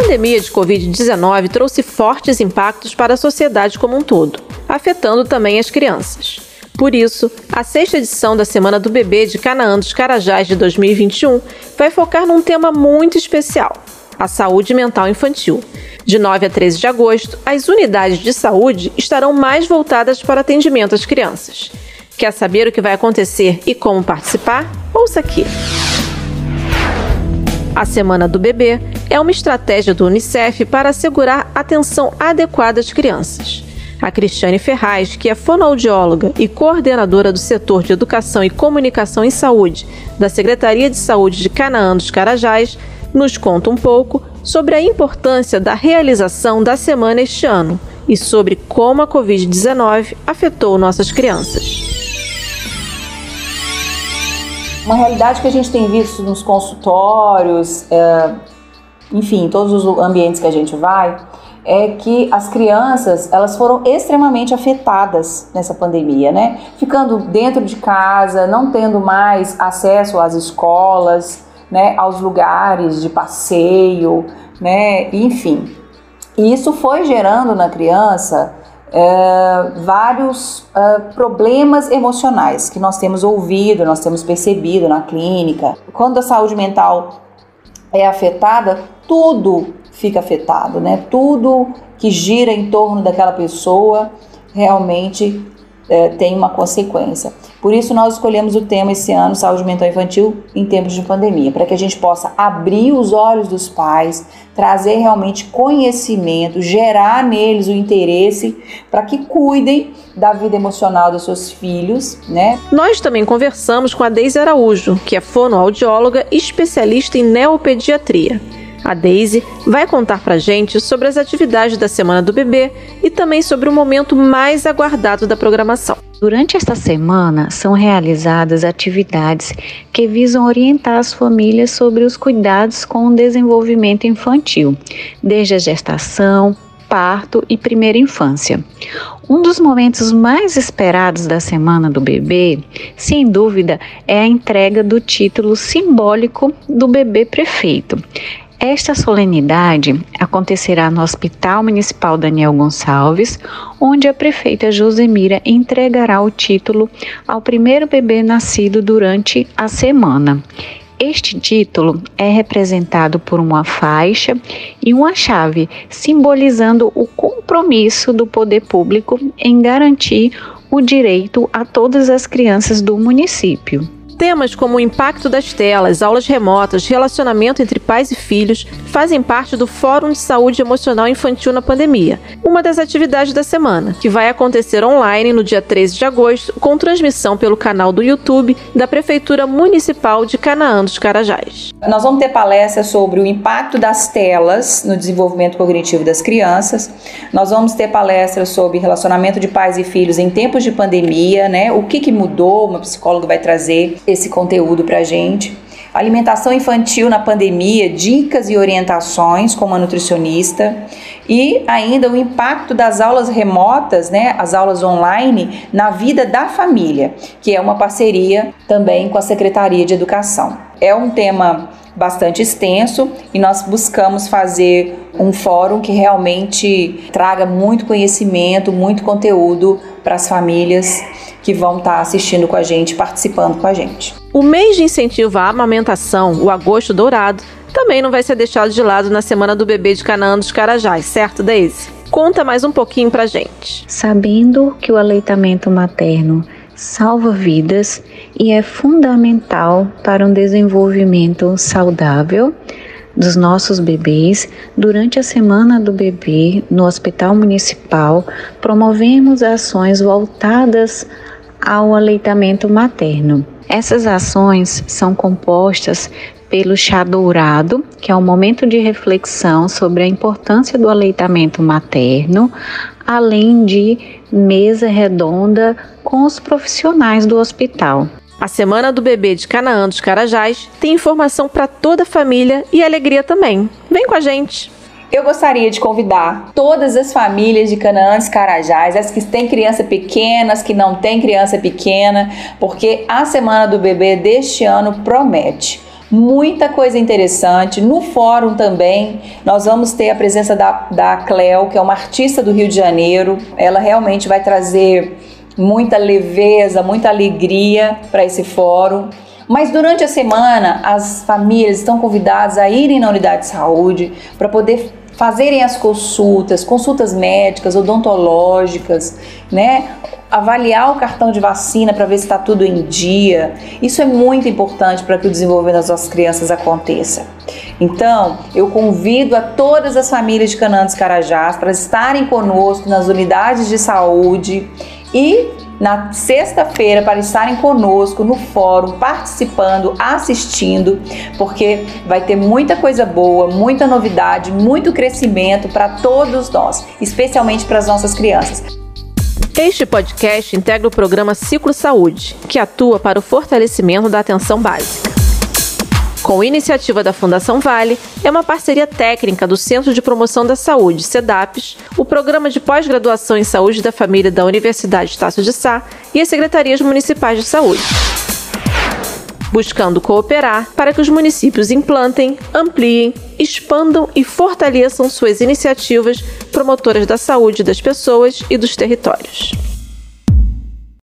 pandemia de Covid-19 trouxe fortes impactos para a sociedade como um todo, afetando também as crianças. Por isso, a sexta edição da Semana do Bebê de Canaã dos Carajás de 2021 vai focar num tema muito especial: a saúde mental infantil. De 9 a 13 de agosto, as unidades de saúde estarão mais voltadas para atendimento às crianças. Quer saber o que vai acontecer e como participar? Ouça aqui. A Semana do Bebê é uma estratégia do Unicef para assegurar atenção adequada às crianças. A Cristiane Ferraz, que é fonoaudióloga e coordenadora do setor de Educação e Comunicação em Saúde da Secretaria de Saúde de Canaã dos Carajás, nos conta um pouco sobre a importância da realização da semana este ano e sobre como a Covid-19 afetou nossas crianças. Uma realidade que a gente tem visto nos consultórios, é, enfim, todos os ambientes que a gente vai, é que as crianças elas foram extremamente afetadas nessa pandemia, né? Ficando dentro de casa, não tendo mais acesso às escolas, né? Aos lugares de passeio, né? Enfim, e isso foi gerando na criança é, vários é, problemas emocionais que nós temos ouvido, nós temos percebido na clínica. Quando a saúde mental é afetada, tudo fica afetado, né? Tudo que gira em torno daquela pessoa realmente é, tem uma consequência. Por isso nós escolhemos o tema esse ano, saúde mental infantil em tempos de pandemia, para que a gente possa abrir os olhos dos pais, trazer realmente conhecimento, gerar neles o interesse para que cuidem da vida emocional dos seus filhos, né? Nós também conversamos com a Deise Araújo, que é fonoaudióloga especialista em neopediatria. A Daisy vai contar pra gente sobre as atividades da Semana do Bebê e também sobre o momento mais aguardado da programação. Durante esta semana são realizadas atividades que visam orientar as famílias sobre os cuidados com o desenvolvimento infantil, desde a gestação, parto e primeira infância. Um dos momentos mais esperados da Semana do Bebê, sem dúvida, é a entrega do título simbólico do bebê prefeito. Esta solenidade acontecerá no Hospital Municipal Daniel Gonçalves, onde a prefeita Josemira entregará o título ao primeiro bebê nascido durante a semana. Este título é representado por uma faixa e uma chave, simbolizando o compromisso do poder público em garantir o direito a todas as crianças do município. Temas como o impacto das telas, aulas remotas, relacionamento entre pais e filhos fazem parte do Fórum de Saúde Emocional Infantil na Pandemia, uma das atividades da semana, que vai acontecer online no dia 13 de agosto, com transmissão pelo canal do YouTube da Prefeitura Municipal de Canaã dos Carajás. Nós vamos ter palestras sobre o impacto das telas no desenvolvimento cognitivo das crianças. Nós vamos ter palestras sobre relacionamento de pais e filhos em tempos de pandemia, né? O que, que mudou, uma psicóloga vai trazer esse conteúdo para a gente. Alimentação infantil na pandemia, dicas e orientações com uma nutricionista e ainda o impacto das aulas remotas, né, as aulas online na vida da família, que é uma parceria também com a Secretaria de Educação. É um tema bastante extenso e nós buscamos fazer um fórum que realmente traga muito conhecimento, muito conteúdo para as famílias que vão estar tá assistindo com a gente, participando com a gente. O mês de incentivo à amamentação, o Agosto Dourado, também não vai ser deixado de lado na Semana do Bebê de Canaã dos Carajás, certo, Daisy? Conta mais um pouquinho pra gente. Sabendo que o aleitamento materno salva vidas e é fundamental para um desenvolvimento saudável dos nossos bebês, durante a Semana do Bebê no Hospital Municipal, promovemos ações voltadas ao aleitamento materno. Essas ações são compostas pelo chá dourado, que é um momento de reflexão sobre a importância do aleitamento materno, além de mesa redonda com os profissionais do hospital. A Semana do Bebê de Canaã dos Carajás tem informação para toda a família e alegria também. Vem com a gente! Eu gostaria de convidar todas as famílias de Canaã dos Carajás, as que têm criança pequena, as que não têm criança pequena, porque a Semana do Bebê deste ano promete. muita coisa interessante. No fórum também, nós vamos ter a presença da, da Cleo, que é uma artista do Rio de Janeiro. Ela realmente vai trazer muita leveza, muita alegria para esse fórum. Mas durante a semana, as famílias estão convidadas a irem na unidade de saúde para poder fazerem as consultas, consultas médicas, odontológicas, né? Avaliar o cartão de vacina para ver se está tudo em dia. Isso é muito importante para que o desenvolvimento das nossas crianças aconteça. Então, eu convido a todas as famílias de Canaã dos Carajás para estarem conosco nas unidades de saúde e na sexta-feira para estarem conosco no fórum, participando, assistindo, porque vai ter muita coisa boa, muita novidade, muito crescimento para todos nós, especialmente para as nossas crianças. Este podcast integra o programa Ciclo Saúde, que atua para o fortalecimento da atenção básica com iniciativa da Fundação Vale, é uma parceria técnica do Centro de Promoção da Saúde, CEDAPES, o Programa de Pós-Graduação em Saúde da Família da Universidade Estácio de Sá e as Secretarias Municipais de Saúde. Buscando cooperar para que os municípios implantem, ampliem, expandam e fortaleçam suas iniciativas promotoras da saúde das pessoas e dos territórios.